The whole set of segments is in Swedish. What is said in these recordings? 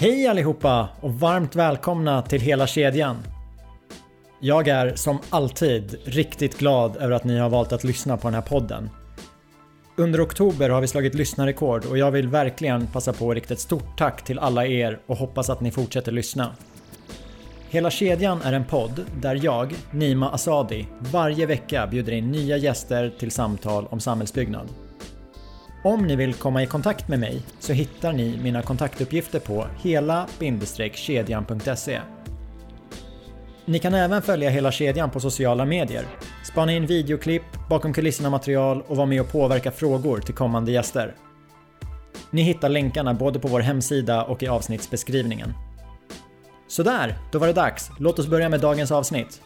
Hej allihopa och varmt välkomna till hela kedjan. Jag är som alltid riktigt glad över att ni har valt att lyssna på den här podden. Under oktober har vi slagit lyssnarrekord och jag vill verkligen passa på att rikta ett stort tack till alla er och hoppas att ni fortsätter lyssna. Hela kedjan är en podd där jag, Nima Asadi, varje vecka bjuder in nya gäster till samtal om samhällsbyggnad. Om ni vill komma i kontakt med mig så hittar ni mina kontaktuppgifter på hela-kedjan.se. Ni kan även följa hela kedjan på sociala medier, spana in videoklipp, bakom kulisserna material och vara med och påverka frågor till kommande gäster. Ni hittar länkarna både på vår hemsida och i avsnittsbeskrivningen. Sådär, då var det dags. Låt oss börja med dagens avsnitt.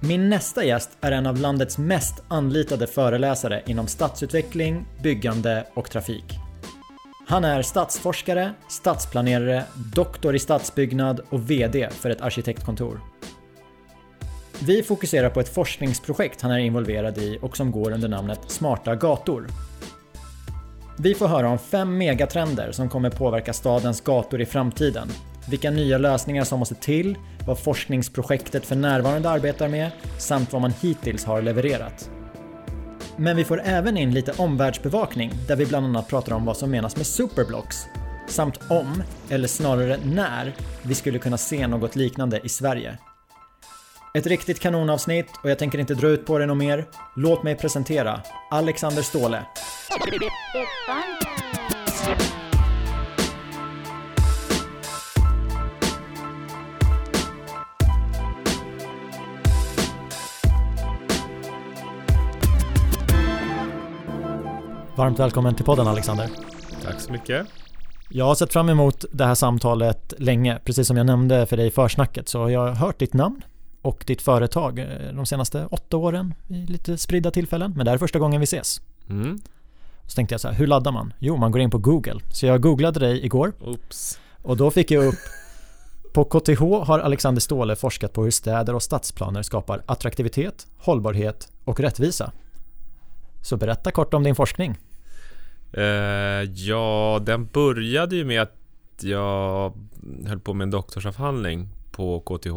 Min nästa gäst är en av landets mest anlitade föreläsare inom stadsutveckling, byggande och trafik. Han är stadsforskare, stadsplanerare, doktor i stadsbyggnad och VD för ett arkitektkontor. Vi fokuserar på ett forskningsprojekt han är involverad i och som går under namnet Smarta gator. Vi får höra om fem megatrender som kommer påverka stadens gator i framtiden vilka nya lösningar som måste till, vad forskningsprojektet för närvarande arbetar med samt vad man hittills har levererat. Men vi får även in lite omvärldsbevakning där vi bland annat pratar om vad som menas med superblocks samt om, eller snarare när, vi skulle kunna se något liknande i Sverige. Ett riktigt kanonavsnitt och jag tänker inte dra ut på det något mer. Låt mig presentera Alexander Ståhle. Varmt välkommen till podden Alexander. Tack så mycket. Jag har sett fram emot det här samtalet länge. Precis som jag nämnde för dig i försnacket så jag har hört ditt namn och ditt företag eh, de senaste åtta åren i lite spridda tillfällen. Men det här är första gången vi ses. Mm. Så tänkte jag så här, hur laddar man? Jo, man går in på Google. Så jag googlade dig igår. Oops. Och då fick jag upp på KTH har Alexander Ståhle forskat på hur städer och stadsplaner skapar attraktivitet, hållbarhet och rättvisa. Så berätta kort om din forskning. Uh, ja, den började ju med att jag höll på med en doktorsavhandling på KTH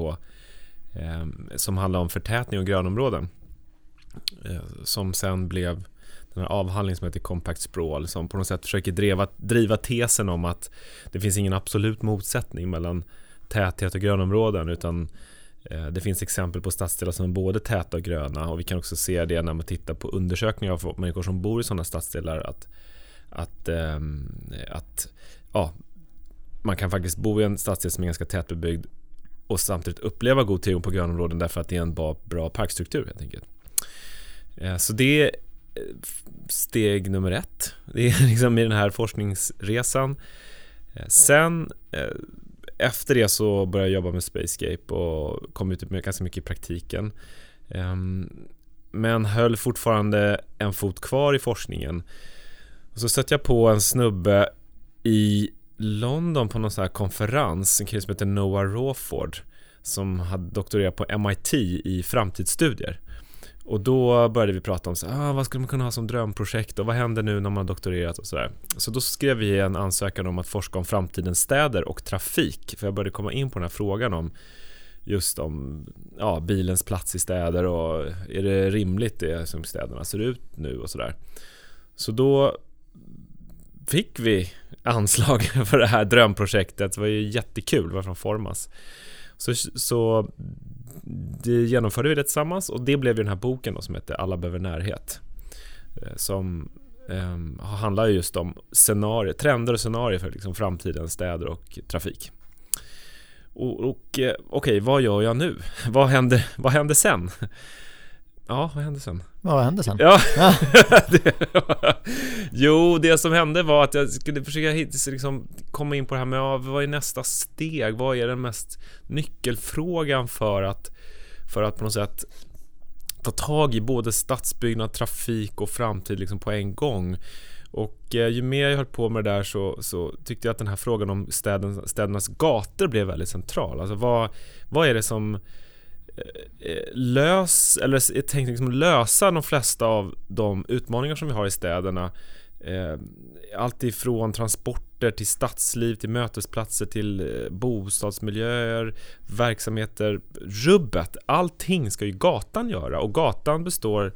eh, som handlade om förtätning och grönområden. Uh, som sen blev den här avhandlingen som heter Compact Sprawl som på något sätt försöker driva, driva tesen om att det finns ingen absolut motsättning mellan täthet och grönområden utan Eh, det finns exempel på stadsdelar som är både täta och gröna och vi kan också se det när man tittar på undersökningar av människor som bor i sådana stadsdelar att, att, ehm, att ja, man kan faktiskt bo i en stadsdel som är ganska tätbebyggd och samtidigt uppleva god tillgång på grönområden därför att det är en bra, bra parkstruktur helt enkelt. Eh, så det är eh, steg nummer ett. Det är liksom i den här forskningsresan. Eh, sen efter det så började jag jobba med Spacescape och kom ut typ med ganska mycket i praktiken. Ehm, men höll fortfarande en fot kvar i forskningen. Och så stötte jag på en snubbe i London på någon sån här konferens, en kille som heter Noah Rawford som hade doktorerat på MIT i framtidsstudier. Och då började vi prata om så, ah, vad skulle man kunna ha som drömprojekt och vad händer nu när man har doktorerat och sådär. Så då skrev vi en ansökan om att forska om framtidens städer och trafik. För jag började komma in på den här frågan om just om ja, bilens plats i städer och är det rimligt det som städerna ser ut nu och sådär. Så då fick vi anslag för det här drömprojektet. Det var ju jättekul, det var från Formas. Så, så det genomförde vi det tillsammans och det blev ju den här boken då som heter Alla behöver närhet. Eh, som eh, handlar just om scenarier, trender och scenarier för liksom framtidens städer och trafik. Och, och eh, okej, okay, vad gör jag nu? Vad händer, vad händer sen? Ja, vad hände sen? Vad hände sen? Ja, jo, det som hände var att jag skulle försöka liksom, komma in på det här med vad är nästa steg? Vad är den mest nyckelfrågan för att, för att på något sätt ta tag i både stadsbyggnad, trafik och framtid liksom på en gång? Och eh, ju mer jag höll på med det där så, så tyckte jag att den här frågan om städen, städernas gator blev väldigt central. Alltså vad, vad är det som Eh, eh, lös, eller tänkt liksom lösa de flesta av de utmaningar som vi har i städerna eh, allt ifrån transporter till stadsliv, till mötesplatser, till bostadsmiljöer, verksamheter, rubbet. Allting ska ju gatan göra och gatan består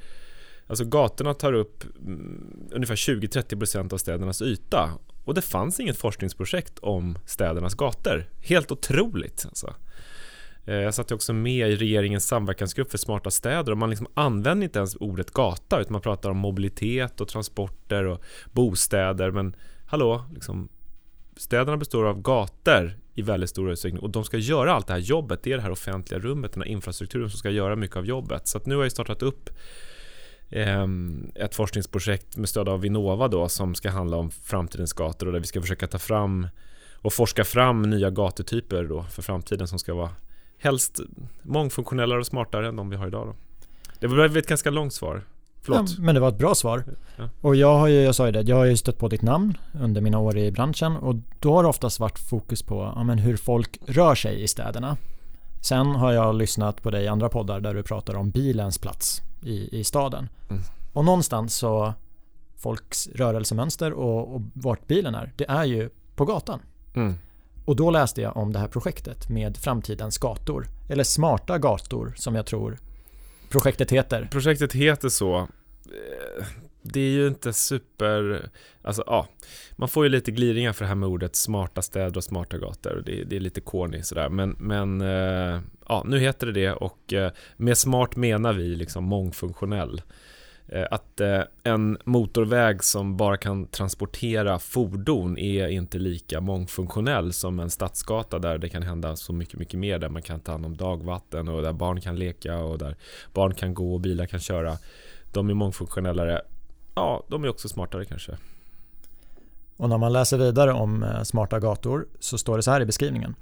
Alltså gatorna tar upp mm, ungefär 20-30% av städernas yta och det fanns inget forskningsprojekt om städernas gator. Helt otroligt alltså. Eh, jag satt också med i regeringens samverkansgrupp för smarta städer och man liksom använder inte ens ordet gata utan man pratar om mobilitet och transporter och bostäder men hallå, liksom, städerna består av gator i väldigt stor utsträckning och de ska göra allt det här jobbet. Det är det här offentliga rummet, den här infrastrukturen som ska göra mycket av jobbet. Så att nu har jag startat upp ehm, ett forskningsprojekt med stöd av Vinnova då som ska handla om framtidens gator och där vi ska försöka ta fram och forska fram nya gatutyper då för framtiden som ska vara helst mångfunktionellare och smartare än de vi har idag. Då. Det var ett ganska långt svar. Ja, men det var ett bra svar. Ja. Och jag har ju, jag sa ju det, jag har ju stött på ditt namn under mina år i branschen och då har det oftast varit fokus på ja, men hur folk rör sig i städerna. Sen har jag lyssnat på dig i andra poddar där du pratar om bilens plats i, i staden. Mm. Och någonstans så folks rörelsemönster och, och vart bilen är, det är ju på gatan. Mm. Och då läste jag om det här projektet med framtidens gator. Eller smarta gator som jag tror projektet heter. Projektet heter så. Eh, det är ju inte super... Alltså ja, man får ju lite gliringar för det här med ordet smarta städer och smarta gator. Det, det är lite corny sådär. Men, men eh, ja, nu heter det det och eh, med smart menar vi liksom mångfunktionell. Eh, att eh, en motorväg som bara kan transportera fordon är inte lika mångfunktionell som en stadsgata där det kan hända så mycket, mycket mer. Där man kan ta hand om dagvatten och där barn kan leka och där barn kan gå och bilar kan köra. De är mångfunktionellare. Ja, de är också smartare kanske. Och när man läser vidare om eh, smarta gator så står det så här i beskrivningen.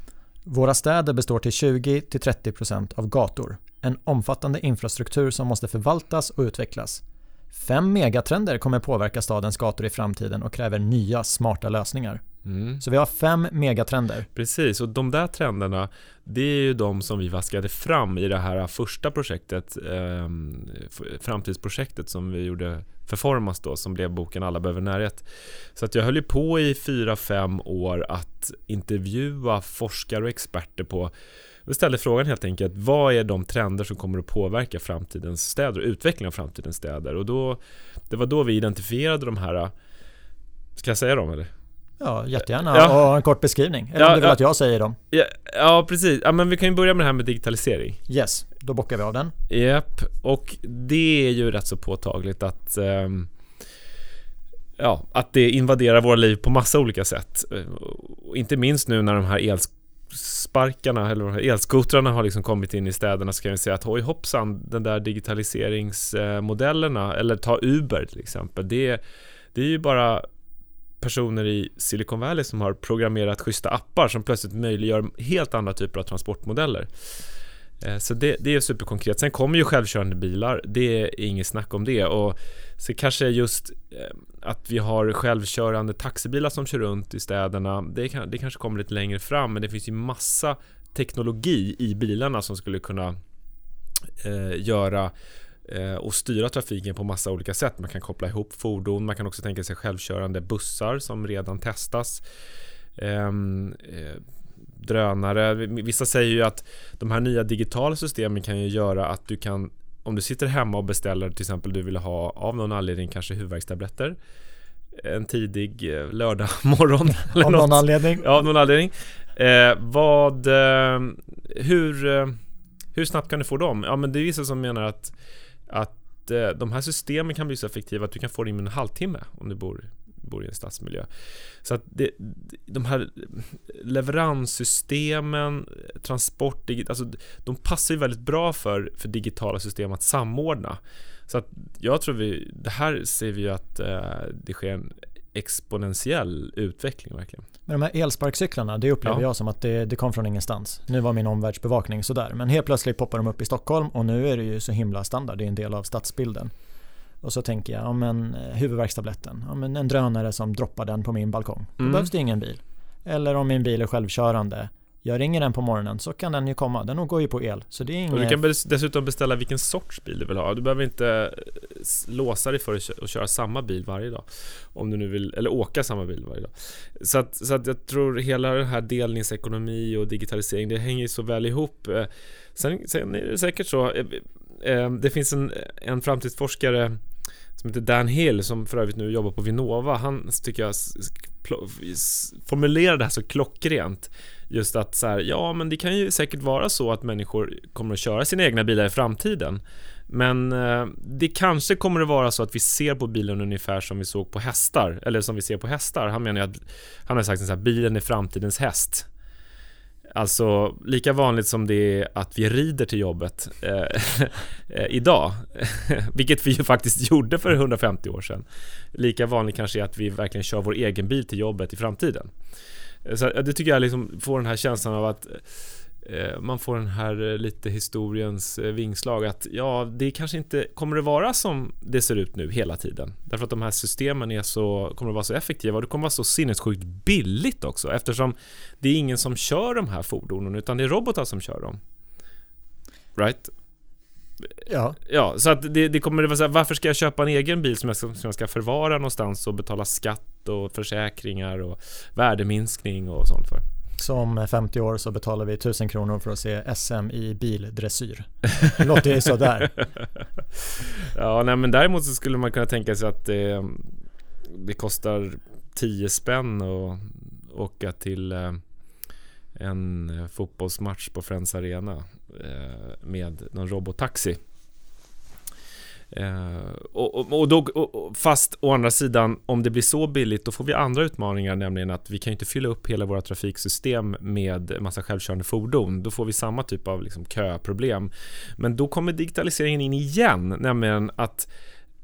Våra städer består till 20-30% av gator. En omfattande infrastruktur som måste förvaltas och utvecklas. Fem megatrender kommer påverka stadens gator i framtiden och kräver nya smarta lösningar. Mm. Så vi har fem megatrender. Precis, och de där trenderna Det är ju de som vi vaskade fram i det här första projektet eh, Framtidsprojektet som vi gjorde för Formas då Som blev boken Alla behöver närhet Så att jag höll ju på i fyra fem år att intervjua forskare och experter på Jag ställde frågan helt enkelt Vad är de trender som kommer att påverka framtidens städer och utvecklingen av framtidens städer? Och då Det var då vi identifierade de här Ska jag säga dem eller? Ja, jättegärna. Ja. Och en kort beskrivning. Eller Ja, om du vill ja. att jag säger dem. Ja, ja precis. Ja, men vi kan ju börja med det här med digitalisering. Yes, då bockar vi av den. Japp, och det är ju rätt så påtagligt att ehm, Ja, att det invaderar våra liv på massa olika sätt. Eh, Och inte minst nu när de här elsparkarna eller elskotrarna har liksom kommit in i städerna så kan vi säga att oj hoppsan, den där digitaliseringsmodellerna eller ta Uber till exempel. Det, det är ju bara personer i Silicon Valley som har programmerat schyssta appar som plötsligt möjliggör helt andra typer av transportmodeller. Eh, så det, det är superkonkret. Sen kommer ju självkörande bilar, det är inget snack om det. Och så kanske just eh, att vi har självkörande taxibilar som kör runt i städerna, det, kan, det kanske kommer lite längre fram, men det finns ju massa teknologi i bilarna som skulle kunna eh, göra eh, och styra trafiken på massa olika sätt. Man kan koppla ihop fordon, man kan också tänka sig självkörande bussar som redan testas. Ehm, eh, drönare. Vissa säger ju att de här nya digitala systemen kan ju göra att du kan om du sitter hemma och beställer till exempel du vill ha av någon anledning kanske huvudvärkstabletter en tidig eh, lördag morgon eller Av något. någon anledning. Ja, av någon anledning. Eh, vad, eh, hur, eh, hur snabbt kan du få dem? Ja, men det är vissa som menar att, att eh, de här systemen kan bli så effektiva att du kan få dem inom en halvtimme om du bor, bor i en stadsmiljö. Så att det, de här leveranssystemen, transport, alltså de passar ju väldigt bra för, för digitala system att samordna. Så att jag tror vi, det här ser vi ju att eh, det sker en exponentiell utveckling verkligen. Men de här elsparkcyklarna, det upplever Ja. jag som att det, det kom från ingenstans. Nu var min omvärldsbevakning sådär, men helt plötsligt poppar de upp i Stockholm och nu är det ju så himla standard, det är en del av stadsbilden. Och så tänker jag, ja men eh, huvudvärkstabletten, ja men en drönare som droppar den på min balkong. Då Mm. behövs det ingen bil. Eller om min bil är självkörande, jag ringer den på morgonen så kan den ju komma. Den går ju på el. Så det är inget... Och du kan dessutom beställa vilken sorts bil du vill ha. Du behöver inte eh, låsa dig för att köra samma bil varje dag. Om du nu vill, eller åka samma bil varje dag. Så att, så att jag tror hela den här delningsekonomi och digitalisering, det hänger så väl ihop. Eh, sen, sen är det säkert så, det finns en, en framtidsforskare som heter Dan Hill som för övrigt nu jobbar på Vinnova. Han tycker jag formulerar det här så klockrent. Just att så här, ja men det kan ju säkert vara så att människor kommer att köra sina egna bilar i framtiden. Men eh, det kanske kommer att vara så att vi ser på bilen ungefär som vi såg på hästar, eller som vi ser på hästar. Han menar ju att, han har sagt att bilen är framtidens häst. Alltså lika vanligt som det är att vi rider till jobbet eh, eh idag, vilket vi ju faktiskt gjorde för 150 år sedan. Lika vanligt kanske är att vi verkligen kör vår egen bil till jobbet i framtiden. Eh, så det tycker jag liksom får den här känslan av att Eh, man får den här eh, lite historiens eh, vingslag att ja, det kanske inte kommer att vara som det ser ut nu hela tiden. Därför att de här systemen är så, kommer att vara så effektiva och det kommer att vara så sinnessjukt billigt också eftersom det är ingen som kör de här fordonen utan det är robotar som kör dem. Right? Ja. Ja, så att det, det kommer att vara så här, varför ska jag köpa en egen bil som jag, ska, som jag ska förvara någonstans och betala skatt och försäkringar och värdeminskning och sånt för? Så om 50 år så betalar vi 1000 kronor för att se SM i bildressyr. Det låter ju sådär. ja, nej, men däremot så skulle man kunna tänka sig att det, det kostar 10 spänn att åka till eh, en fotbollsmatch på Friends Arena eh, med någon robottaxi. Eh, och, och, och, då, och, fast å andra sidan, om det blir så billigt, då får vi andra utmaningar, nämligen att vi kan inte fylla upp hela våra trafiksystem med massa självkörande fordon. Då får vi samma typ av liksom, köproblem. Men då kommer digitaliseringen in igen, nämligen att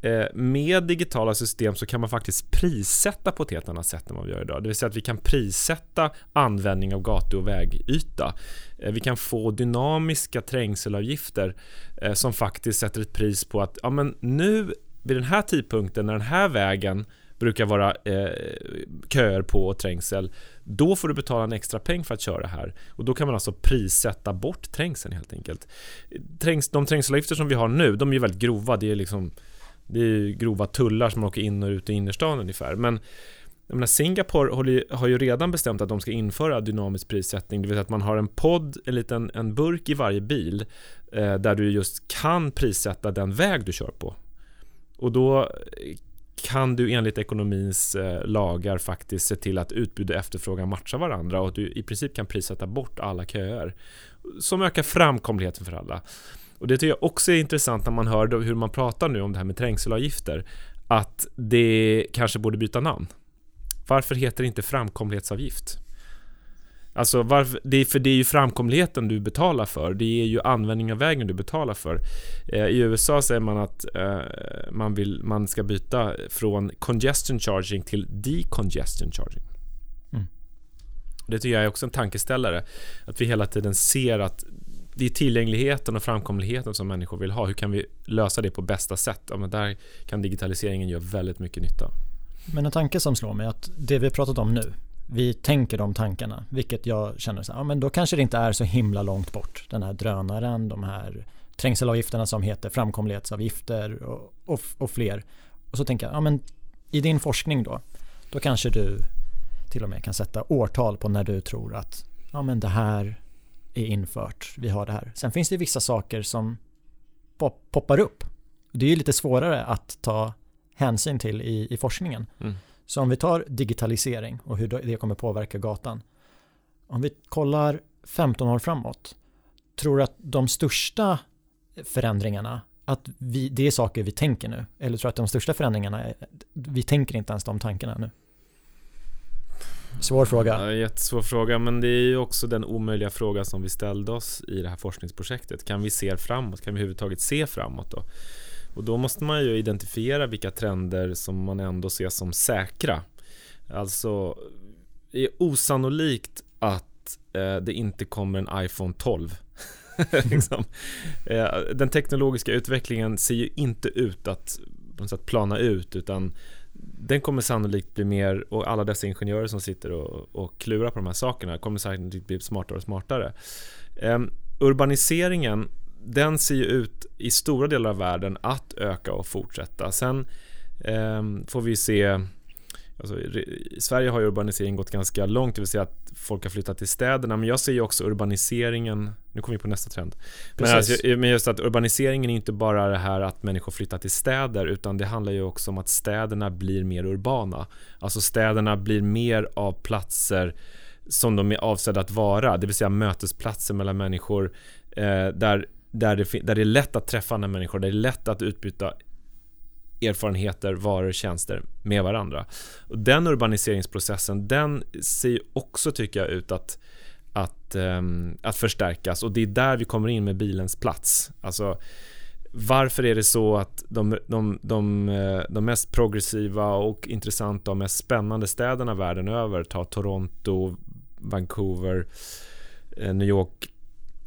Eh, med digitala system så kan man faktiskt prissätta på ett helt annat sätt än vad vi gör idag. Det vill säga att vi kan prissätta användning av gatu och vägyta. Eh, vi kan få dynamiska trängselavgifter eh, som faktiskt sätter ett pris på att ja, men nu vid den här tidpunkten när den här vägen brukar vara eh, köer på och trängsel då får du betala en extra peng för att köra här och då kan man alltså prissätta bort trängseln helt enkelt. Trängs, de trängselavgifter som vi har nu, de är väldigt grova. Det är liksom det är grova tullar som åker in och ut i innerstan ungefär. Men jag menar, Singapore har ju redan bestämt att de ska införa dynamisk prissättning, det vill säga att man har en podd, en liten en burk i varje bil eh, där du just kan prissätta den väg du kör på. Och då kan du enligt ekonomins eh, lagar faktiskt se till att utbud och efterfrågan matchar varandra och att du i princip kan prissätta bort alla köer. Som ökar framkomligheten för alla. Och det tycker jag också är intressant när man hör hur man pratar nu om det här med trängselavgifter. Att det kanske borde byta namn. Varför heter det inte framkomlighetsavgift? Alltså varför, det är, för det är ju framkomligheten du betalar för. Det är ju användning av vägen du betalar för. Eh, I USA säger man att eh, man, vill, man ska byta från congestion charging till decongestion charging. Mm. Det tycker jag är också en tankeställare. Att vi hela tiden ser att det är tillgängligheten och framkomligheten som människor vill ha. Hur kan vi lösa det på bästa sätt? Ja, men där kan digitaliseringen göra väldigt mycket nytta. Men en tanke som slår mig är att det vi pratat om nu, vi tänker de tankarna, vilket jag känner så här, ja men då kanske det inte är så himla långt bort. Den här drönaren, de här trängselavgifterna som heter framkomlighetsavgifter och, och, och fler. Och så tänker jag, ja men i din forskning då, då kanske du till och med kan sätta årtal på när du tror att ja men det här är infört, vi har det här. Sen finns det vissa saker som poppar upp. Det är ju lite svårare att ta hänsyn till i, i forskningen. Mm. Så om vi tar digitalisering och hur det kommer påverka gatan. Om vi kollar 15 år framåt, tror du att de största förändringarna, att vi, det är saker vi tänker nu? Eller tror du att de största förändringarna, vi tänker inte ens de tankarna nu? Svår fråga. Ja, jättesvår fråga, men det är ju också den omöjliga fråga som vi ställde oss i det här forskningsprojektet. Kan vi se framåt? Kan vi överhuvudtaget se framåt då? Och då måste man ju identifiera vilka trender som man ändå ser som säkra. Alltså, det är osannolikt att eh, det inte kommer en iPhone 12. liksom. eh, den teknologiska utvecklingen ser ju inte ut att, att plana ut utan den kommer sannolikt bli mer, och alla dessa ingenjörer som sitter och, och klurar på de här sakerna kommer sannolikt bli smartare och smartare. Um, urbaniseringen, den ser ju ut i stora delar av världen att öka och fortsätta. Sen um, får vi se Alltså, I Sverige har ju urbaniseringen gått ganska långt, det vill säga att folk har flyttat till städerna. Men jag ser ju också urbaniseringen, nu kommer vi på nästa trend. Men, alltså, men just att urbaniseringen är inte bara det här att människor flyttar till städer, utan det handlar ju också om att städerna blir mer urbana. Alltså städerna blir mer av platser som de är avsedda att vara, det vill säga mötesplatser mellan människor eh, där, där, det, där det är lätt att träffa andra människor, där det är lätt att utbyta erfarenheter, varor, tjänster med varandra. Och den urbaniseringsprocessen, den ser också, tycker jag, ut att, att, um, att förstärkas och det är där vi kommer in med bilens plats. Alltså, varför är det så att de, de, de, eh, de mest progressiva och intressanta och mest spännande städerna världen över, ta Toronto, Vancouver, eh, New York,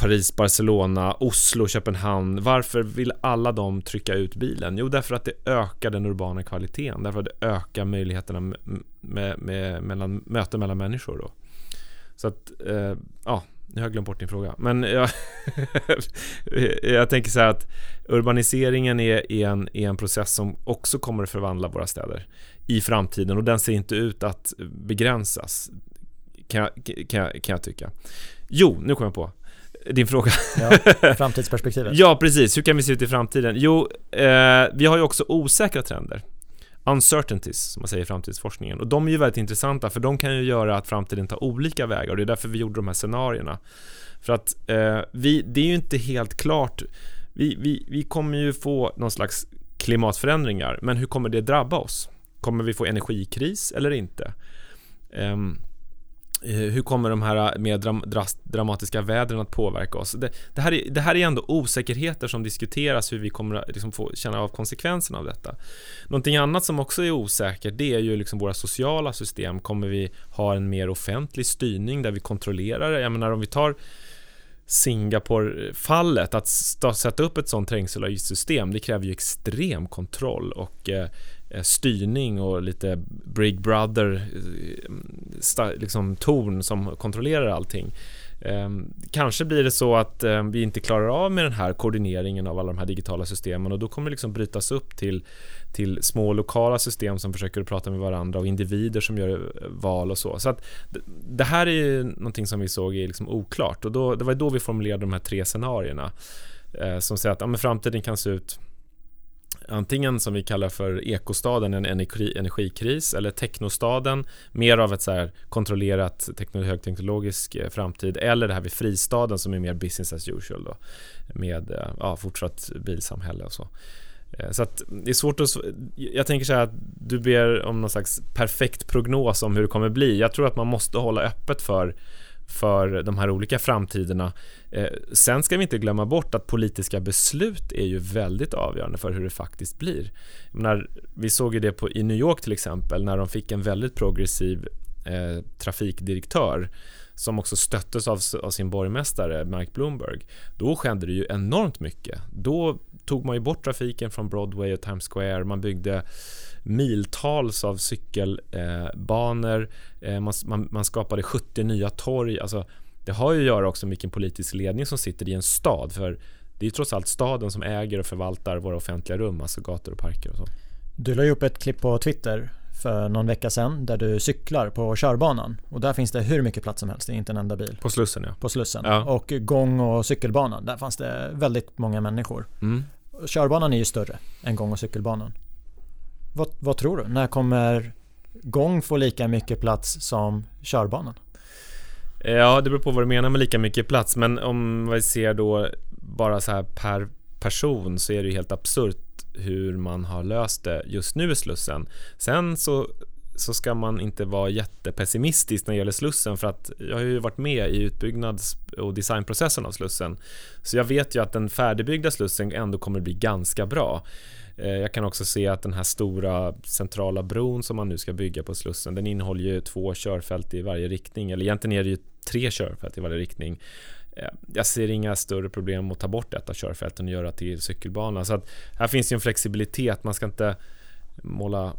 Paris, Barcelona, Oslo, Köpenhamn. Varför vill alla de trycka ut bilen? Jo, därför att det ökar den urbana kvaliteten. Därför att det ökar möjligheterna med, med, med mellan, möten mellan människor. Då. Så att, eh, ja, nu har jag glömt bort din fråga. Men jag, jag tänker så här att urbaniseringen är, är, en, är en process som också kommer att förvandla våra städer i framtiden och den ser inte ut att begränsas. Kan jag, kan jag, kan jag tycka. Jo, nu kommer jag på din fråga. Ja, framtidsperspektivet. ja, precis. Hur kan vi se ut i framtiden? Jo, eh, vi har ju också osäkra trender. Uncertainties, som man säger i framtidsforskningen. Och de är ju väldigt intressanta, för de kan ju göra att framtiden tar olika vägar. Och det är därför vi gjorde de här scenarierna. För att eh, vi, det är ju inte helt klart. Vi, vi, vi kommer ju få någon slags klimatförändringar, men hur kommer det drabba oss? Kommer vi få energikris eller inte? Um, Eh, hur kommer de här mer dram dramatiska vädren att påverka oss? Det, det, här är, det här är ändå osäkerheter som diskuteras hur vi kommer att liksom få känna av konsekvenserna av detta. Någonting annat som också är osäkert det är ju liksom våra sociala system. Kommer vi ha en mer offentlig styrning där vi kontrollerar det? Jag menar om vi tar Singapore-fallet, att sätta upp ett sånt trängselavgiftssystem, det kräver ju extrem kontroll och eh, Eh, styrning och lite Big Brother eh, liksom ton som kontrollerar allting. Ehm, kanske blir det så att ehm, vi inte klarar av med den här koordineringen av alla de här digitala systemen och då kommer det liksom brytas upp till, till små lokala system som försöker prata med varandra och individer som gör eh, val och så. Så att det här är ju någonting som vi såg är liksom oklart och då, det var då vi formulerade de här tre scenarierna som säger att ja, framtiden kan se ut antingen som vi kallar för ekostaden, en energi, energikris, eller teknostaden, mer av ett så här kontrollerat tekno, högteknologisk eh, framtid, eller det här vid fristaden som är mer business as usual då, med eh, ja, fortsatt bilsamhälle och så. Eh, så att det är svårt att... Jag tänker så här att du ber om någon slags perfekt prognos om hur det kommer bli. Jag tror att man måste hålla öppet för för de här olika framtiderna. Eh, sen ska vi inte glömma bort att politiska beslut är ju väldigt avgörande för hur det faktiskt blir. Menar, vi såg ju det på, i New York till exempel när de fick en väldigt progressiv eh, trafikdirektör som också stöttes av, av, sin borgmästare Mike Bloomberg. Då skedde det ju enormt mycket. Då tog man ju bort trafiken från Broadway och Times Square. Man byggde miltals av cykelbanor. Eh, man, man, man skapade 70 nya torg. Alltså, det har ju att göra också med vilken politisk ledning som sitter i en stad. För det är ju trots allt staden som äger och förvaltar våra offentliga rum, alltså gator och parker och så. Du la ju upp ett klipp på Twitter för någon vecka sedan där du cyklar på körbanan. Och där finns det hur mycket plats som helst, det är inte en enda bil. På Slussen ja. På Slussen. Ja. Och gång och cykelbanan, där fanns det väldigt många människor. Mm. Körbanan är ju större än gång och cykelbanan. Vad, vad tror du? När kommer gång få lika mycket plats som körbanan? Ja, det beror på vad du menar med lika mycket plats. Men om vi ser då bara så här per person så är det ju helt absurt hur man har löst det just nu i Slussen. Sen så, så ska man inte vara jättepessimistisk när det gäller Slussen för att jag har ju varit med i utbyggnads och designprocessen av Slussen. Så jag vet ju att den färdigbyggda Slussen ändå kommer bli ganska bra. Eh, jag kan också se att den här stora centrala bron som man nu ska bygga på Slussen, den innehåller ju två körfält i varje riktning, eller egentligen är det ju tre körfält i varje riktning. Eh, jag ser inga större problem att ta bort ett av körfälten och göra till cykelbana. Så att här finns ju en flexibilitet, man ska inte måla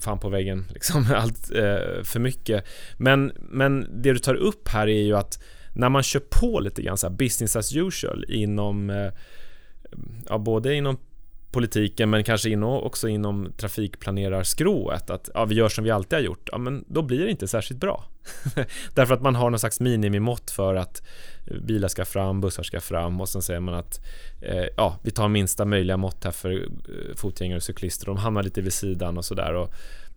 fan på väggen liksom, allt eh, för mycket. Men, men det du tar upp här är ju att när man kör på lite grann så business as usual inom eh, ja, både inom politiken men kanske också inom trafikplanerarskrået att ja, vi gör som vi alltid har gjort, ja, men då blir det inte särskilt bra. Därför att man har någon slags minimimått för att eh, bilar ska fram, bussar ska fram och sen säger man att eh, ja, vi tar minsta möjliga mått här för eh, fotgängare och cyklister. De hamnar lite vid sidan och sådär.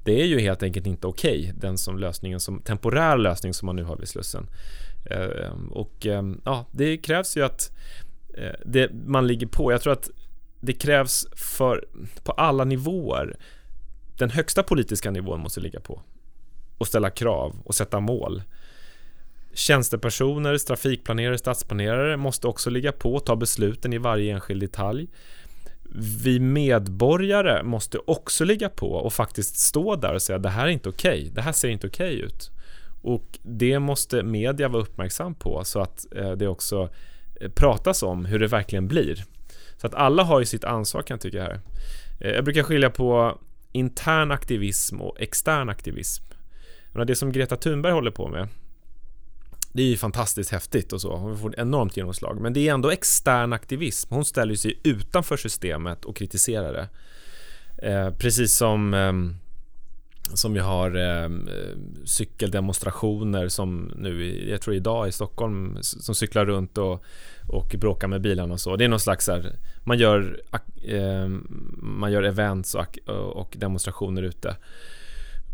Det är ju helt enkelt inte okej, okay, den som lösningen som temporär lösning som man nu har vid Slussen. Eh, och eh, ja, det krävs ju att eh, det, man ligger på. Jag tror att det krävs för, på alla nivåer. Den högsta politiska nivån måste ligga på och ställa krav och sätta mål. Tjänstepersoner, trafikplanerare, stadsplanerare måste också ligga på och ta besluten i varje enskild detalj. Vi medborgare måste också ligga på och faktiskt stå där och säga det här är inte okej, okay. det här ser inte okej okay ut. Och det måste media vara uppmärksam på så att eh, det också eh, pratas om hur det verkligen blir. Så att alla har ju sitt ansvar kan jag tycka här. Eh, jag brukar skilja på intern aktivism och extern aktivism. Det som Greta Thunberg håller på med det är ju fantastiskt häftigt och så, hon får ett enormt genomslag. Men det är ändå extern aktivism. Hon ställer sig utanför systemet och kritiserar det. Eh, precis som ehm, som vi har eh, eh cykeldemonstrationer som nu, jag tror idag i Stockholm, som cyklar runt och, och bråkar med bilarna och så. Det är någon slags här, man gör, eh, man gör events och, och demonstrationer ute.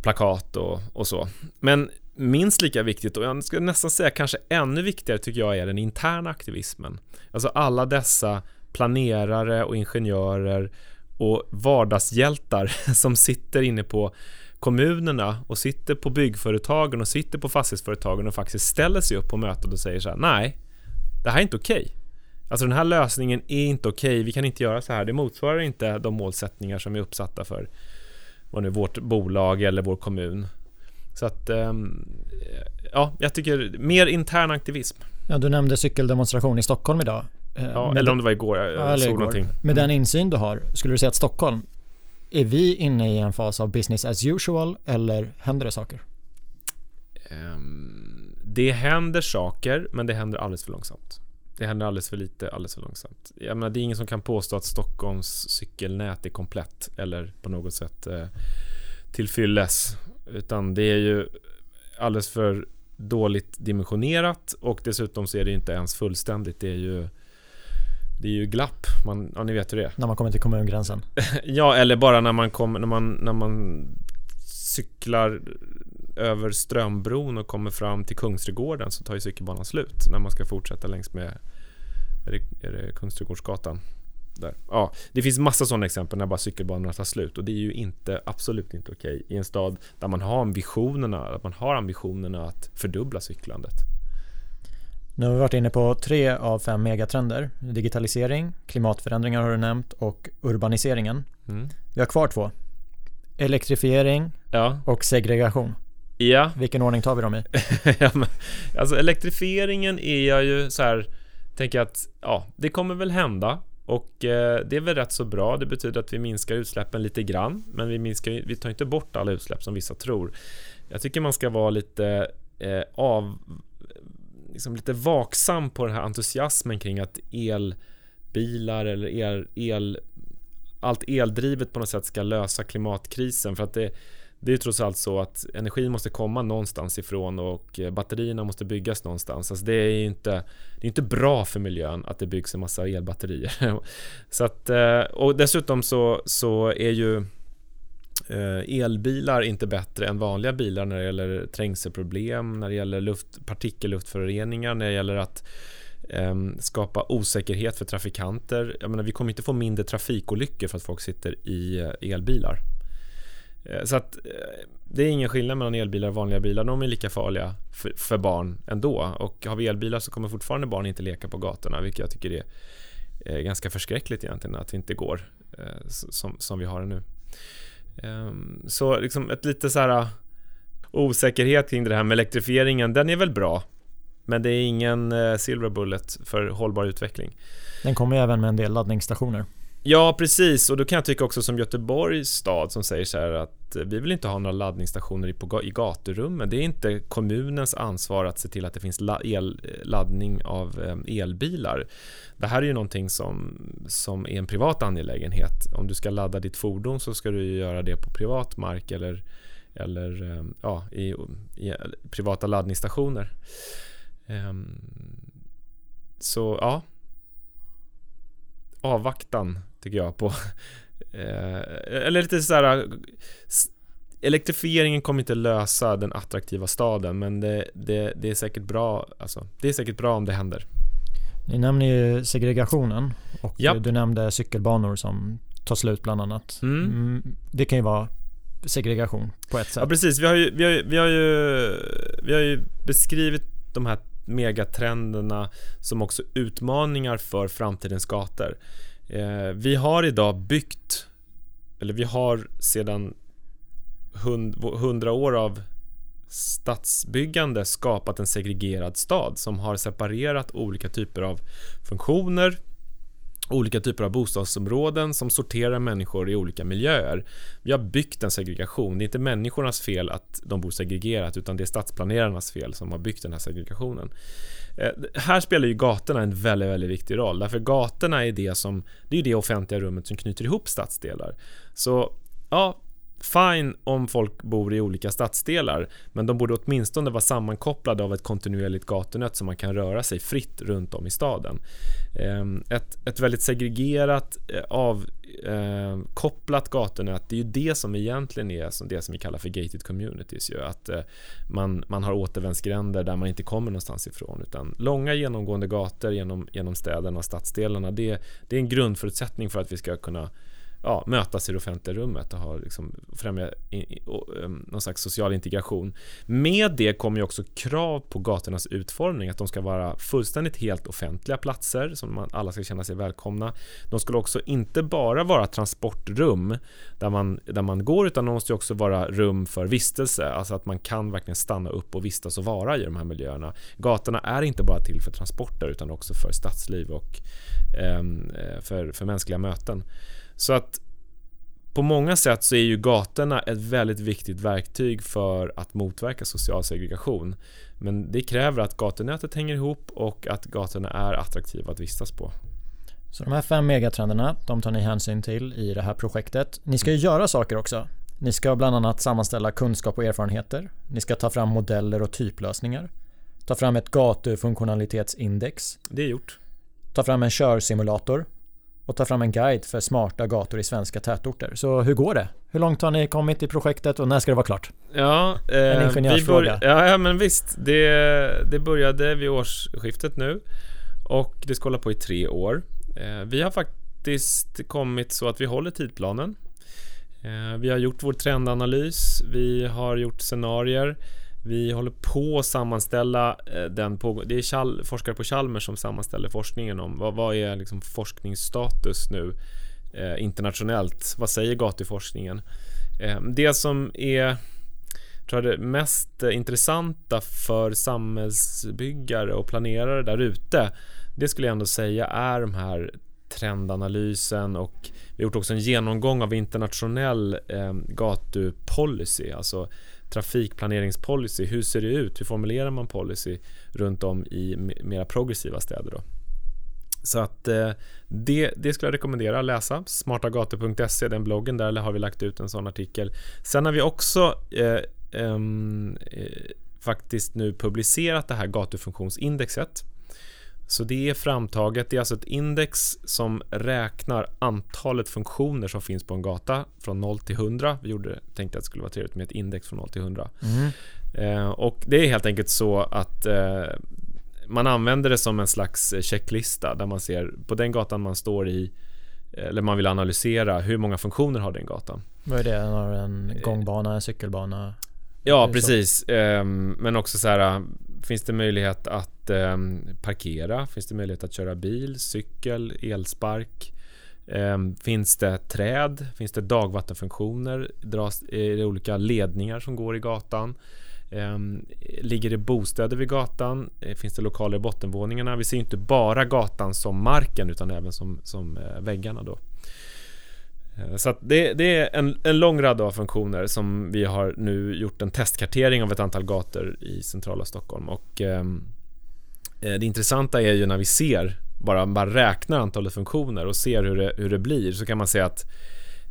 Plakat och, och så. Men minst lika viktigt och jag skulle nästan säga kanske ännu viktigare tycker jag är den interna aktivismen. Alltså alla dessa planerare och ingenjörer och vardagshjältar som sitter inne på kommunerna och sitter på byggföretagen och sitter på fastighetsföretagen och faktiskt ställer sig upp på mötet och säger så här, nej, det här är inte okej. Okay. Alltså den här lösningen är inte okej, okay. vi kan inte göra så här, det motsvarar inte de målsättningar som är uppsatta för vad nu, vårt bolag eller vår kommun. Så att, ehm, ja, jag tycker mer intern aktivism. Ja, du nämnde cykeldemonstration i Stockholm idag. Eh, ja, eller om det var igår, jag ja, såg igår. någonting. Med den insyn du har, skulle du säga att Stockholm, är vi inne i en fas av business as usual eller händer det saker? Um, det händer saker, men det händer alldeles för långsamt. Det händer alldeles för lite, alldeles för långsamt. Jag menar, det är ingen som kan påstå att Stockholms cykelnät är komplett eller på något sätt eh, tillfylles. Utan det är ju alldeles för dåligt dimensionerat och dessutom så är det inte ens fullständigt. Det är ju det är ju glapp, man, ja ni vet hur det är. När man kommer till kommungränsen? ja, eller bara när man, kommer, när, man, när man cyklar över Strömbron och kommer fram till Kungsträdgården så tar ju cykelbanan slut när man ska fortsätta längs med är det, är det Kungsträdgårdsgatan. Där. Ja, det finns massa sådana exempel när bara cykelbanorna tar slut och det är ju inte, absolut inte okej i en stad där man har ambitionerna, att man har ambitionerna att fördubbla cyklandet. Nu har vi varit inne på tre av fem megatrender. Digitalisering, klimatförändringar har du nämnt och urbaniseringen. Mm. Vi har kvar två. Elektrifiering ja. och segregation. Ja. Vilken ordning tar vi dem i? ja, men, alltså elektrifieringen är jag ju så här, tänker att ja, det kommer väl hända. Och eh, det är väl rätt så bra. Det betyder att vi minskar utsläppen lite grann. Men vi, minskar, vi tar inte bort alla utsläpp som vissa tror. Jag tycker man ska vara lite eh, av liksom lite vaksam på den här entusiasmen kring att elbilar eller el, el allt eldrivet på något sätt ska lösa klimatkrisen för att det det är trots allt så att energin måste komma någonstans ifrån och eh, batterierna måste byggas någonstans. Alltså det är inte, det är inte bra för miljön att det byggs en massa elbatterier. så att, eh, och dessutom så, så är ju Eh, elbilar elbilar inte bättre än vanliga bilar när det gäller trängselproblem, när det gäller luft, partikelluftföroreningar, när det gäller att eh, skapa osäkerhet för trafikanter. Jag menar, vi kommer inte få mindre trafikolyckor för att folk sitter i eh, elbilar. Eh, så att eh, det är ingen skillnad mellan elbilar och vanliga bilar. De är lika farliga för, för, barn ändå. Och har vi elbilar så kommer fortfarande barn inte leka på gatorna, vilket jag tycker är ganska förskräckligt egentligen att det inte går som, som vi har det nu. Ehm, så liksom ett lite så här uh, osäkerhet kring det här med elektrifieringen, den är väl bra. Men det är ingen uh, silver bullet för hållbar utveckling. Den kommer även med en del laddningsstationer. Ja, precis. Och då kan jag tycka också som Göteborgs stad som säger så här att att eh, vi vill inte ha några laddningsstationer i, på, i gaturummen. Det är inte kommunens ansvar att se till att det finns la, el, eh, laddning av eh, elbilar. Det här är ju någonting som, som är en privat angelägenhet. Om du ska ladda ditt fordon så ska du göra det på privat mark eller, eller eh, ja, i, i eh, privata laddningsstationer. Ehm, så ja, avvaktan tycker jag på eller lite så här Elektrifieringen kommer inte lösa den attraktiva staden men det, det, det, är säkert bra alltså, Det är säkert bra om det händer Ni nämner ju segregationen och Japp. du nämnde cykelbanor som tar slut bland annat mm. mm. Det kan ju vara segregation på ett sätt Ja precis, vi har ju, vi har ju, vi har ju, vi har ju beskrivit de här megatrenderna som också utmaningar för framtidens gator. Eh, vi har idag byggt, eller vi har sedan hundra år av stadsbyggande skapat en segregerad stad som har separerat olika typer av funktioner olika typer av bostadsområden som sorterar människor i olika miljöer. Vi har byggt en segregation. Det är inte människornas fel att de bor segregerat utan det är stadsplanerarnas fel som har byggt den här segregationen. Eh, här spelar ju gatorna en väldigt, väldigt viktig roll därför gatorna är det som det är det offentliga rummet som knyter ihop stadsdelar. Så ja, Fine om folk bor i olika stadsdelar, men de borde åtminstone vara sammankopplade av ett kontinuerligt gatunät så man kan röra sig fritt runt om i staden. Ehm, ett, ett väldigt segregerat, eh, avkopplat ehm, gatunät, det är ju det som egentligen är det som vi kallar för gated communities. Ju. Att eh, man, man har återvändsgränder där man inte kommer någonstans ifrån. Utan långa genomgående gator genom, genom städerna och stadsdelarna, det, det är en grundförutsättning för att vi ska kunna ja, mötas i det offentliga rummet och ha, liksom, främja in, um, ehm, någon slags social integration. Med det kommer ju också krav på gatornas utformning, att de ska vara fullständigt helt offentliga platser som man, alla ska känna sig välkomna. De skulle också inte bara vara transportrum där man, där man går, utan de måste också vara rum för vistelse, alltså att man kan verkligen stanna upp och vistas och vara i de här miljöerna. Gatorna är inte bara till för transporter utan också för stadsliv och um, för, för mänskliga möten. Så att på många sätt så är ju gatorna ett väldigt viktigt verktyg för att motverka social segregation. Men det kräver att gatunätet hänger ihop och att gatorna är attraktiva att vistas på. Så de här fem megatrenderna, de tar ni hänsyn till i det här projektet. Ni ska ju göra saker också. Ni ska bland annat sammanställa kunskap och erfarenheter. Ni ska ta fram modeller och typlösningar. Ta fram ett gatufunktionalitetsindex. Det är gjort. Ta fram en körsimulator och ta fram en guide för smarta gator i svenska tätorter. Så hur går det? Hur långt har ni kommit i projektet och när ska det vara klart? Ja, eh, en ingenjörsfråga. Ja, ja, men visst. Det, det började vid årsskiftet nu och det ska hålla på i tre år. Eh, vi har faktiskt kommit så att vi håller tidplanen. Eh, vi har gjort vår trendanalys, vi har gjort scenarier vi håller på att sammanställa eh, den på, Det är Chal, forskare på Chalmers som sammanställer forskningen om vad, vad är liksom forskningsstatus nu eh, internationellt? Vad säger gatuforskningen? Eh, det som är tror jag det mest intressanta för samhällsbyggare och planerare där ute det skulle jag ändå säga är de här trendanalysen och vi har gjort också en genomgång av internationell eh, gatupolicy, alltså trafikplaneringspolicy. Hur ser det ut? Hur formulerar man policy runt om i mera progressiva städer? Då? Så att eh, det, det skulle jag rekommendera att läsa. Smartagator.se, den bloggen, där har vi lagt ut en sån artikel. Sen har vi också eh, eh, faktiskt nu publicerat det här gatufunktionsindexet så det är framtaget, det är alltså ett index som räknar antalet funktioner som finns på en gata från 0 till 100. Vi gjorde, tänkte att det skulle vara trevligt med ett index från 0 till 100. Mm. Eh, och det är helt enkelt så att eh, man använder det som en slags checklista där man ser på den gatan man står i eller man vill analysera hur många funktioner har den gatan. Vad är det? En gångbana, en cykelbana? Ja, precis. Ehm, men också så här Finns det möjlighet att eh, parkera? Finns det möjlighet att köra bil, cykel, elspark? Eh, finns det träd? Finns det dagvattenfunktioner? Dras, är det olika ledningar som går i gatan? Eh, ligger det bostäder vid gatan? Eh, finns det lokaler i bottenvåningarna? Vi ser inte bara gatan som marken utan även som, som eh, väggarna då. Eh, så det, det, är en, en lång rad av funktioner som vi har nu gjort en testkartering av ett antal gator i centrala Stockholm och ehm, eh, det intressanta är ju när vi ser, bara, bara räknar antalet funktioner och ser hur det, hur det blir så kan man se att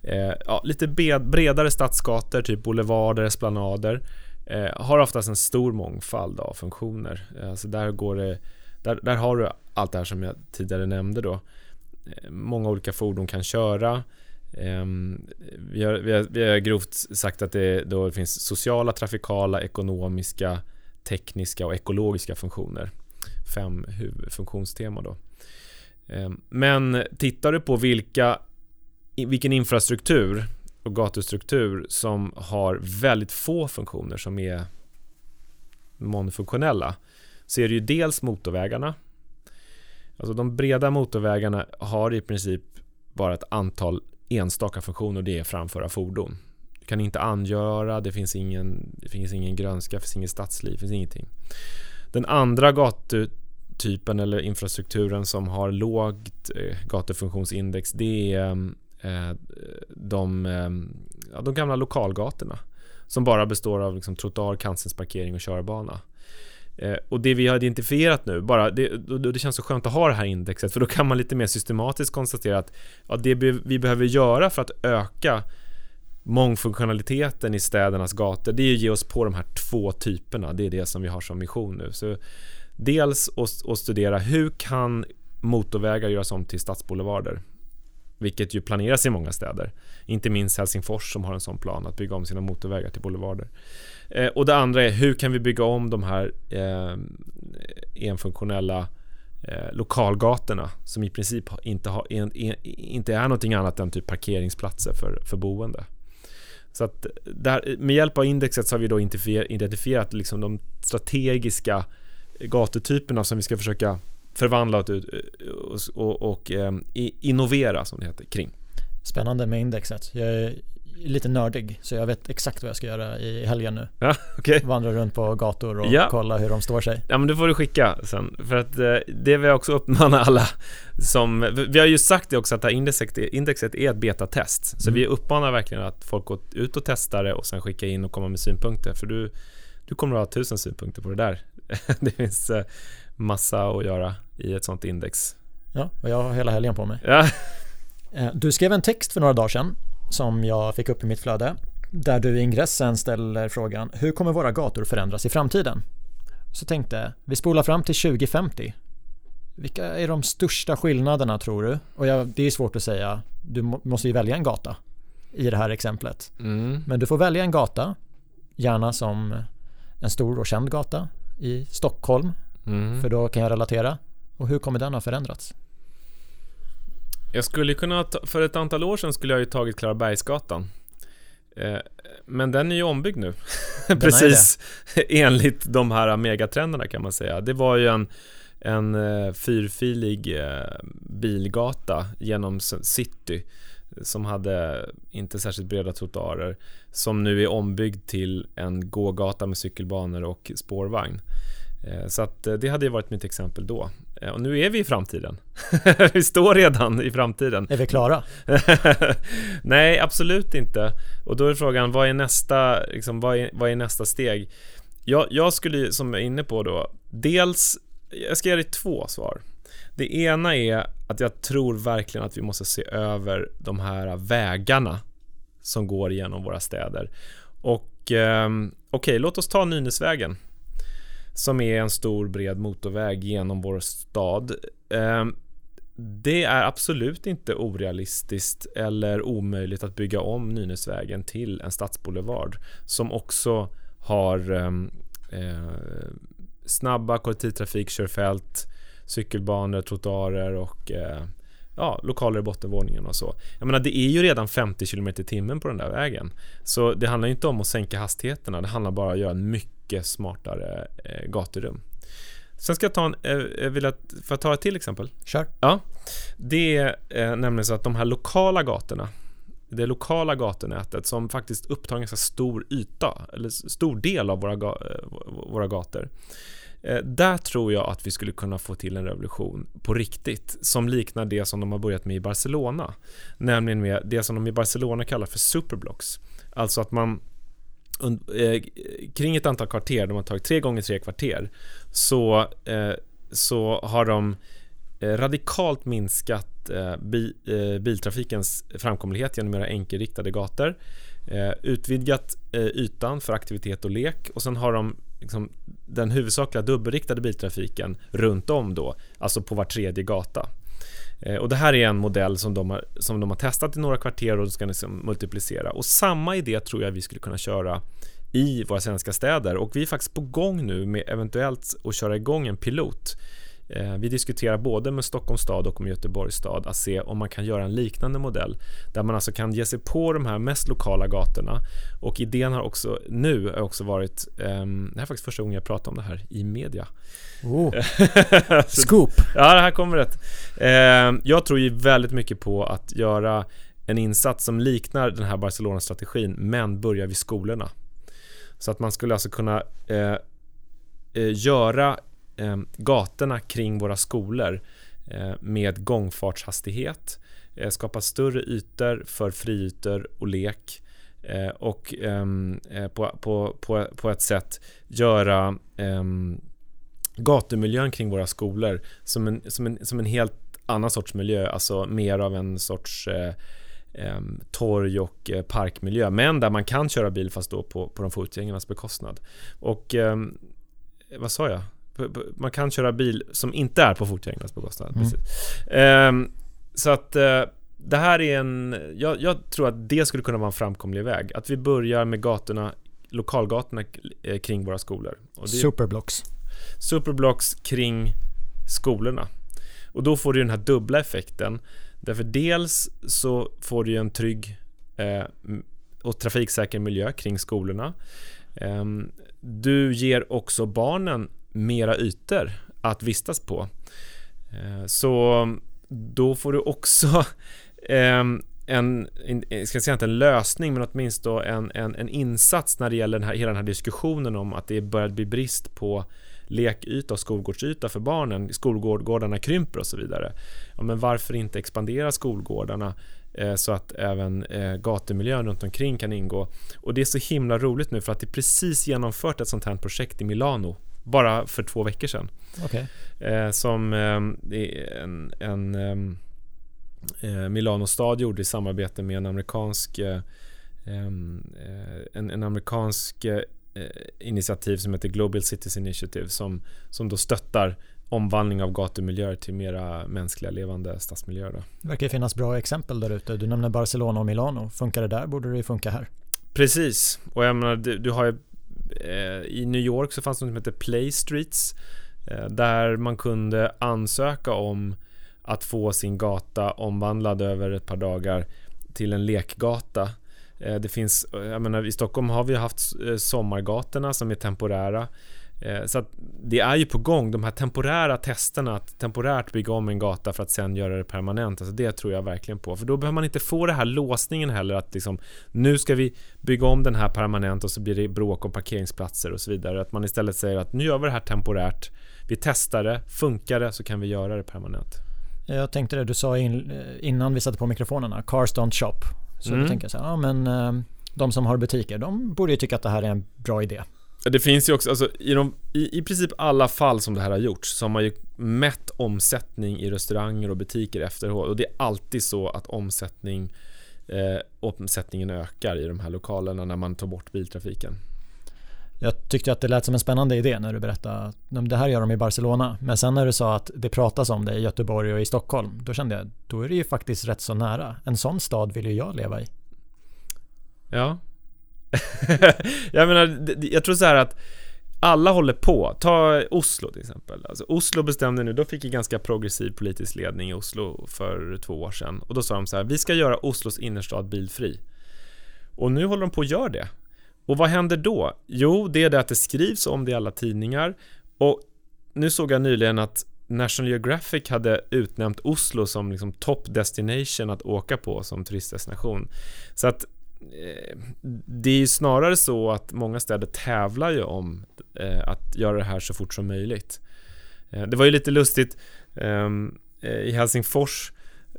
eh, ja, lite bredare stadsgator, typ boulevarder, esplanader eh, har oftast en stor mångfald av funktioner. Alltså där, går det, där, där har du allt det här som jag tidigare nämnde då. Eh, många olika fordon kan köra Ehm, vi har, vi, har, vi har grovt sagt att det då finns sociala, trafikala, ekonomiska, tekniska och ekologiska funktioner. Fem huvudfunktionsteman då. Ehm, men tittar du på vilka, vilken infrastruktur och gatustruktur som har väldigt få funktioner som är mångfunktionella så är det ju dels motorvägarna. Alltså de breda motorvägarna har i princip bara ett antal enstaka funktion och det är framföra fordon. Du kan inte angöra, det finns ingen, det finns ingen grönska, det finns inget stadsliv, det finns ingenting. Den andra gatutypen eller infrastrukturen som har lågt eh, gatufunktionsindex det är eh, de, eh, de gamla lokalgatorna som bara består av liksom, trottoar, kantstensparkering och körbana. Eh, och det vi har identifierat nu, bara, det, det, känns så skönt att ha det här indexet för då kan man lite mer systematiskt konstatera att ja, det vi behöver göra för att öka mångfunktionaliteten i städernas gator det är att ge oss på de här två typerna. Det är det som vi har som mission nu. Så dels att studera hur kan motorvägar göras om till stadsboulevarder? Vilket ju planeras i många städer. Inte minst Helsingfors som har en sån plan att bygga om sina motorvägar till boulevarder. Eh, och det andra är hur kan vi bygga om de här eh, enfunktionella eh, lokalgatorna som i princip inte, har, en, en, inte är någonting annat än typ parkeringsplatser för, för boende. Så att där, med hjälp av indexet så har vi då identifierat liksom de strategiska gatutyperna som vi ska försöka förvandla och, och, och, och eh, innovera som det heter kring. Spännande med indexet. Jag är lite nördig så jag vet exakt vad jag ska göra i helgen nu. Ja, okay. Vandra runt på gator och ja. kolla hur de står sig. Ja men det får du skicka sen. För att eh, det vill jag också uppmana alla som, vi har ju sagt det också att det här indexet, indexet är ett betatest. Så mm. vi uppmanar verkligen att folk går ut och testar det och sen skicka in och komma med synpunkter. För du, du kommer att ha tusen synpunkter på det där. det finns eh, massa att göra i ett sånt index. Ja, och jag har hela helgen på mig. Ja. Eh, du skrev en text för några dagar sedan som jag fick upp i mitt flöde där du i ingressen ställer frågan Hur kommer våra gator förändras i framtiden? Så tänkte vi spolar fram till 2050. Vilka är de största skillnaderna tror du? Och jag, det är svårt att säga. Du måste ju välja en gata i det här exemplet. Mm. Men du får välja en gata, gärna som en stor och känd gata i Stockholm. Mm. För då kan jag relatera. Och hur kommer den ha förändrats? Jag skulle kunna, ta, för ett antal år sedan skulle jag ju tagit Klarabergsgatan. Eh, men den är ju ombyggd nu. Precis enligt de här megatrenderna kan man säga. Det var ju en, en eh, fyrfilig eh, bilgata genom city som hade inte särskilt breda trottoarer som nu är ombyggd till en gågata med cykelbanor och spårvagn. Eh, så att eh, det hade ju varit mitt exempel då. Eh, och nu är vi i framtiden. vi står redan i framtiden. Är vi klara? Nej, absolut inte. Och då är frågan, vad är nästa, liksom, vad är, vad är nästa steg? Jag, jag skulle, som jag är inne på då, dels, jag ska ge dig två svar. Det ena är att jag tror verkligen att vi måste se över de här vägarna som går genom våra städer. Och eh, okej, okay, låt oss ta Nynäsvägen som är en stor bred motorväg genom vår stad. Ehm, det är absolut inte orealistiskt eller omöjligt att bygga om Nynäsvägen till en stadsboulevard som också har ehm, eh, snabba kollektivtrafikkörfält, cykelbanor, trottoarer och eh, ja, lokaler i bottenvåningen och så. Jag menar, det är ju redan 50 km i timmen på den där vägen. Så det handlar inte om att sänka hastigheterna, det handlar bara om att göra en mycket mycket smartare eh, gaturum. Sen ska jag ta en, eh, vill jag, får jag ta ett till exempel? Kör. Ja. Det är eh, nämligen så att de här lokala gatorna, det lokala gatunätet som faktiskt upptar en ganska stor yta, eller stor del av våra, ga, eh, våra gator. Eh, där tror jag att vi skulle kunna få till en revolution på riktigt som liknar det som de har börjat med i Barcelona. Nämligen med det som de i Barcelona kallar för superblocks. Alltså att man Eh, kring ett antal kvarter, de har tagit tre gånger tre kvarter, så, eh, så har de eh, radikalt minskat eh, bi, eh, biltrafikens framkomlighet genom att göra enkelriktade gator, eh, utvidgat ytan för aktivitet och lek och sen har de liksom, den huvudsakliga dubbelriktade biltrafiken runt om då, alltså på var tredje gata. Eh, och det här är en modell som de har, som de har testat i några kvarter och ska liksom multiplicera. Och samma idé tror jag vi skulle kunna köra i våra svenska städer och vi är faktiskt på gång nu med eventuellt att köra igång en pilot Eh, vi diskuterar både med Stockholms stad och med Göteborgs stad att se om man kan göra en liknande modell där man alltså kan ge sig på de här mest lokala gatorna och idén har också nu har också varit um, det här är faktiskt första gången jag pratar om det här i media. Oh. Scoop! ja, det här kommer rätt. Uh, jag tror ju väldigt mycket på att göra en insats som liknar den här Barcelona-strategin men börjar vid skolorna. Så att man skulle alltså kunna uh, göra eh, gatorna kring våra skolor eh, med gångfartshastighet, eh, skapa större ytor för friytor och lek eh, och ehm, eh, på, på, på, på ett sätt göra ehm, gatumiljön kring våra skolor som en, som en, som en helt annan sorts miljö, alltså mer av en sorts eh, ehm, torg och eh, parkmiljö, men där man kan köra bil fast då på, på de fotgängarnas bekostnad. Och eh, vad sa jag? Man kan köra bil som inte är på fotgängarnas. Mm. Um, så att uh, det här är en... Jag, jag, tror att det skulle kunna vara en framkomlig väg. Att vi börjar med gatorna, lokalgatorna eh, kring våra skolor. Och det, Superblocks. Superblocks kring skolorna. Och då får du den här dubbla effekten. Därför dels så får du en trygg eh, och trafiksäker miljö kring skolorna. Um, du ger också barnen mera ytor att vistas på. Eh, så då får du också ehm, en, jag ska säga inte en lösning, men åtminstone en, en, en insats när det gäller den här, hela den här diskussionen om att det börjar bli brist på lekyta och skolgårdsyta för barnen. Skolgårdarna krymper och så vidare. Ja, men varför inte expandera skolgårdarna eh, så att även eh, gatumiljön runt omkring kan ingå? Och det är så himla roligt nu för att det precis genomfört ett sånt här projekt i Milano bara för två veckor sedan. Okay. Eh, som eh, en, en ehm, eh, Milano stad gjorde i samarbete med en amerikansk eh, eh, en, en, amerikansk eh, initiativ som heter Global Cities Initiative som, som då stöttar omvandling av gatumiljöer till mera mänskliga levande stadsmiljöer. Då. Det verkar finnas bra exempel där ute. Du nämner Barcelona och Milano. Funkar det där borde det ju funka här. Precis, och jag menar, du, du har ju Eh, Eh, I New York så fanns det något som hette Play Streets eh, där man kunde ansöka om att få sin gata omvandlad över ett par dagar till en lekgata. Eh, det finns, jag menar, I Stockholm har vi haft sommargatorna som är temporära. Eh, så att det är ju på gång, de här temporära testerna att temporärt bygga om en gata för att sen göra det permanent. Alltså det tror jag verkligen på. För då behöver man inte få den här låsningen heller att liksom nu ska vi bygga om den här permanent och så blir det bråk om parkeringsplatser och så vidare. Att man istället säger att nu gör vi det här temporärt. Vi testar det, funkar det så kan vi göra det permanent. Jag tänkte det du sa in, innan vi satte på mikrofonerna, Cars Don't Shop. Så mm. då tänker jag så här, ja men eh, de som har butiker, de borde ju tycka att det här är en bra idé. Det finns ju också, alltså, i, de, i, i princip alla fall som det här har gjorts så har man ju mätt omsättning i restauranger och butiker efteråt och det är alltid så att omsättning eh, omsättningen ökar i de här lokalerna när man tar bort biltrafiken. Jag tyckte att det lät som en spännande idé när du berättade att det här gör de i Barcelona. Men sen när du sa att det pratas om det i Göteborg och i Stockholm, då kände jag, då är det ju faktiskt rätt så nära. En sån stad vill ju jag leva i. Ja, jag menar, jag tror så här att alla håller på. Ta Oslo till exempel. Alltså Oslo bestämde nu, då fick ju ganska progressiv politisk ledning i Oslo för två år sedan. Och då sa de så här, vi ska göra Oslos innerstad bilfri. Och nu håller de på att göra det. Och vad händer då? Jo, det är det att det skrivs om det i alla tidningar. Och nu såg jag nyligen att National Geographic hade utnämnt Oslo som liksom top destination att åka på som turistdestination. Så att Eh, det är ju snarare så att många städer tävlar ju om eh, att göra det här så fort som möjligt. Eh, det var ju lite lustigt ehm, eh, i Helsingfors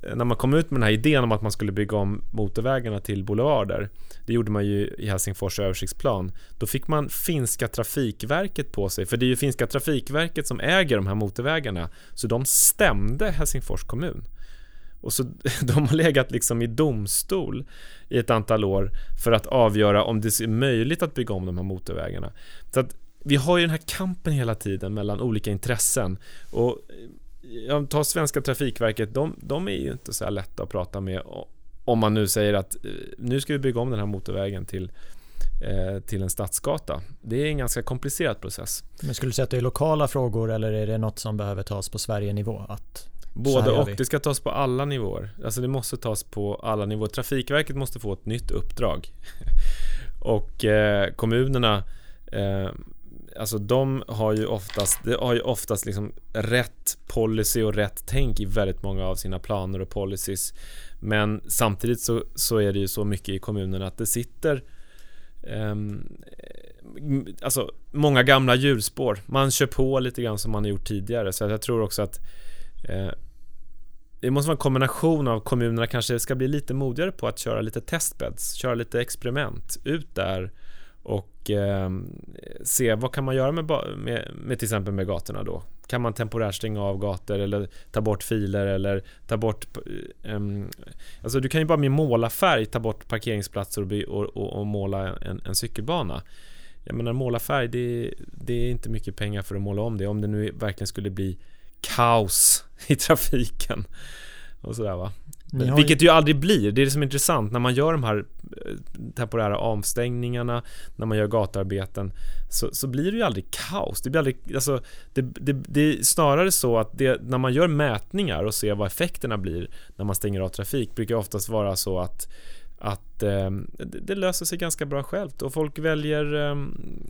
eh, när man kom ut med den här idén om att man skulle bygga om motorvägarna till boulevarder. Det gjorde man ju i Helsingfors översiktsplan. Då fick man finska Trafikverket på sig För det är ju finska Trafikverket som äger de här motorvägarna. Så de stämde Helsingfors kommun och så de har legat liksom i domstol i ett antal år för att avgöra om det är möjligt att bygga om de här motorvägarna. Så att vi har ju den här kampen hela tiden mellan olika intressen. Och eh, jag tar Svenska Trafikverket, de, de är ju inte så här lätta att prata med om man nu säger att eh, nu ska vi bygga om den här motorvägen till eh, till en stadsgata. Det är en ganska komplicerad process. Men skulle du säga att det är lokala frågor eller är det något som behöver tas på Sverige-nivå? Att Både och. Det ska tas på alla nivåer. Alltså det måste tas på alla nivåer. Trafikverket måste få ett nytt uppdrag. och eh, kommunerna eh, Alltså de har ju oftast, de har ju oftast liksom rätt policy och rätt tänk i väldigt många av sina planer och policies. Men samtidigt så, så är det ju så mycket i kommunerna att det sitter eh, Alltså många gamla hjulspår. Man kör på lite grann som man har gjort tidigare. Så jag tror också att Eh, det måste vara en kombination av kommunerna kanske ska bli lite modigare på att köra lite testbeds, köra lite experiment ut där och eh, se vad kan man göra med, med, med, till exempel med gatorna då? Kan man temporärt stänga av gator eller ta bort filer eller ta bort eh, Alltså du kan ju bara med målarfärg ta bort parkeringsplatser och, och, och, och måla en, en, cykelbana. Jag menar målarfärg det, det är inte mycket pengar för att måla om det om det nu verkligen skulle bli kaos i trafiken. Och sådär va. Ju... Vilket ju aldrig blir, det är det som är intressant när man gör de här eh, temporära avstängningarna, när man gör gatarbeten så, så blir det ju aldrig kaos. Det blir aldrig, alltså, det, det, det är snarare så att det, när man gör mätningar och ser vad effekterna blir när man stänger av trafik brukar oftast vara så att att eh, det löser sig ganska bra självt och folk väljer eh,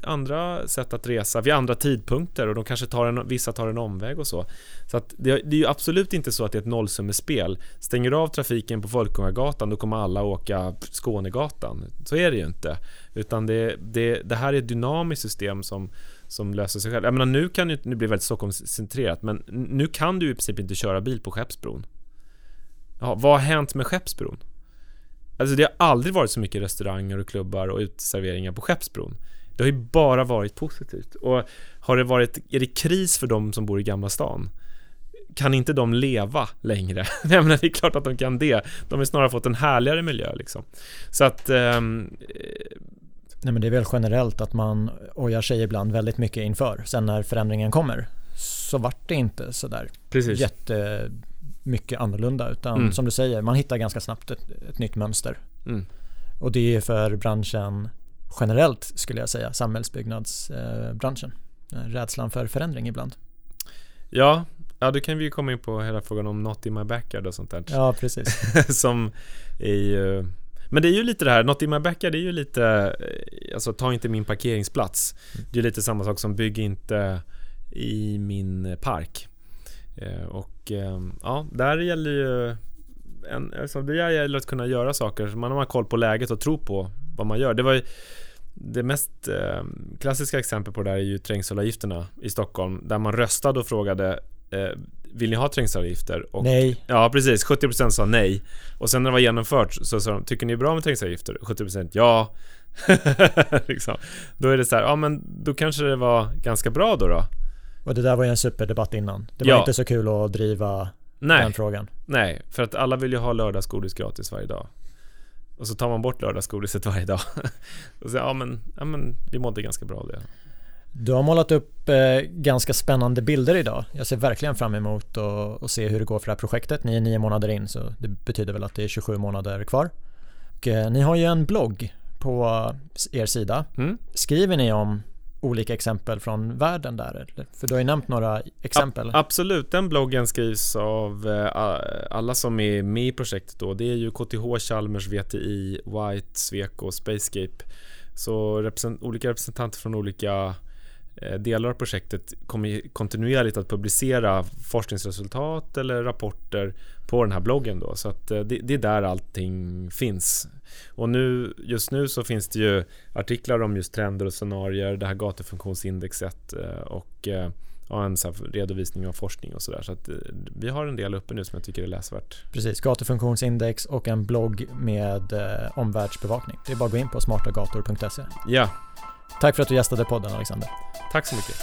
andra sätt att resa vid andra tidpunkter och de kanske tar en, vissa tar en omväg och så. Så att det, det är ju absolut inte så att det är ett nollsummespel. Stänger du av trafiken på Folkungagatan då kommer alla åka Skånegatan. Så är det ju inte. Utan det, det, det här är ett dynamiskt system som, som löser sig själv. Jag menar nu kan ju, nu blir det väldigt Stockholmscentrerat men nu kan du i princip inte köra bil på Skeppsbron. Ja, vad har hänt med Skeppsbron? Alltså det har aldrig varit så mycket restauranger och klubbar och uteserveringar på Skeppsbron. Det har ju bara varit positivt. Och har det varit, är det kris för de som bor i Gamla stan? Kan inte de leva längre? Nej men det är klart att de kan det. De har snarare fått en härligare miljö liksom. Så att... Um, Nej men det är väl generellt att man ojar sig ibland väldigt mycket inför. Sen när förändringen kommer så vart det inte sådär Precis. jätte mycket annorlunda utan mm. som du säger, man hittar ganska snabbt ett, ett nytt mönster. Mm. Och det är för branschen generellt skulle jag säga, samhällsbyggnadsbranschen. Eh, rädslan för förändring ibland. Ja, ja då kan vi komma in på hela frågan om not in my backyard och sånt där. Ja, precis. som är ju men det är ju lite det här, Not in my backyard är ju lite eh, Alltså ta inte min parkeringsplats mm. Det är lite samma sak som bygg inte i min park Eh, och ehm, ja, där gäller ju en, alltså det gäller att kunna göra saker. Man har koll på läget och tro på vad man gör. Det var ju det mest eh, klassiska exemplet på det där är ju trängselavgifterna i Stockholm där man röstade och frågade eh, Vill ni ha trängselavgifter? Och, nej. Ja precis, 70% sa nej. Och sen när det var genomfört så sa de Tycker ni är bra med trängselavgifter? 70% ja. liksom. Då är det så här, ja men då kanske det var ganska bra då då. Och det där var ju en superdebatt innan. Det var ja. inte så kul att driva Nej. den frågan. Nej, för att alla vill ju ha lördagsgodis gratis varje dag. Och så tar man bort lördagsgodiset varje dag. och så, ja men, ja men vi mådde ganska bra av det. Du har målat upp eh, ganska spännande bilder idag. Jag ser verkligen fram emot att se hur det går för det här projektet. Ni är nio månader in så det betyder väl att det är 27 månader kvar. Och, eh, ni har ju en blogg på er sida. Mm. Skriver ni om olika exempel från världen där? För du har ju nämnt några exempel. A absolut, den bloggen skrivs av eh, alla som är med i projektet då. Det är ju KTH, Chalmers, VTI, White, Sweco, Spacescape. Så represent olika representanter från olika delar av projektet kommer kontinuerligt att publicera forskningsresultat eller rapporter på den här bloggen då. Så att det, det är där allting finns. Och nu, just nu så finns det ju artiklar om just trender och scenarier, det här gatufunktionsindexet och ja, en redovisning av forskning och sådär. Så att vi har en del uppe nu som jag tycker är läsvärt. Precis, gatufunktionsindex och en blogg med eh, omvärldsbevakning. Det är bara att gå in på smartagator.se. Ja. Tack för att du gästade podden Alexander. Tack så mycket.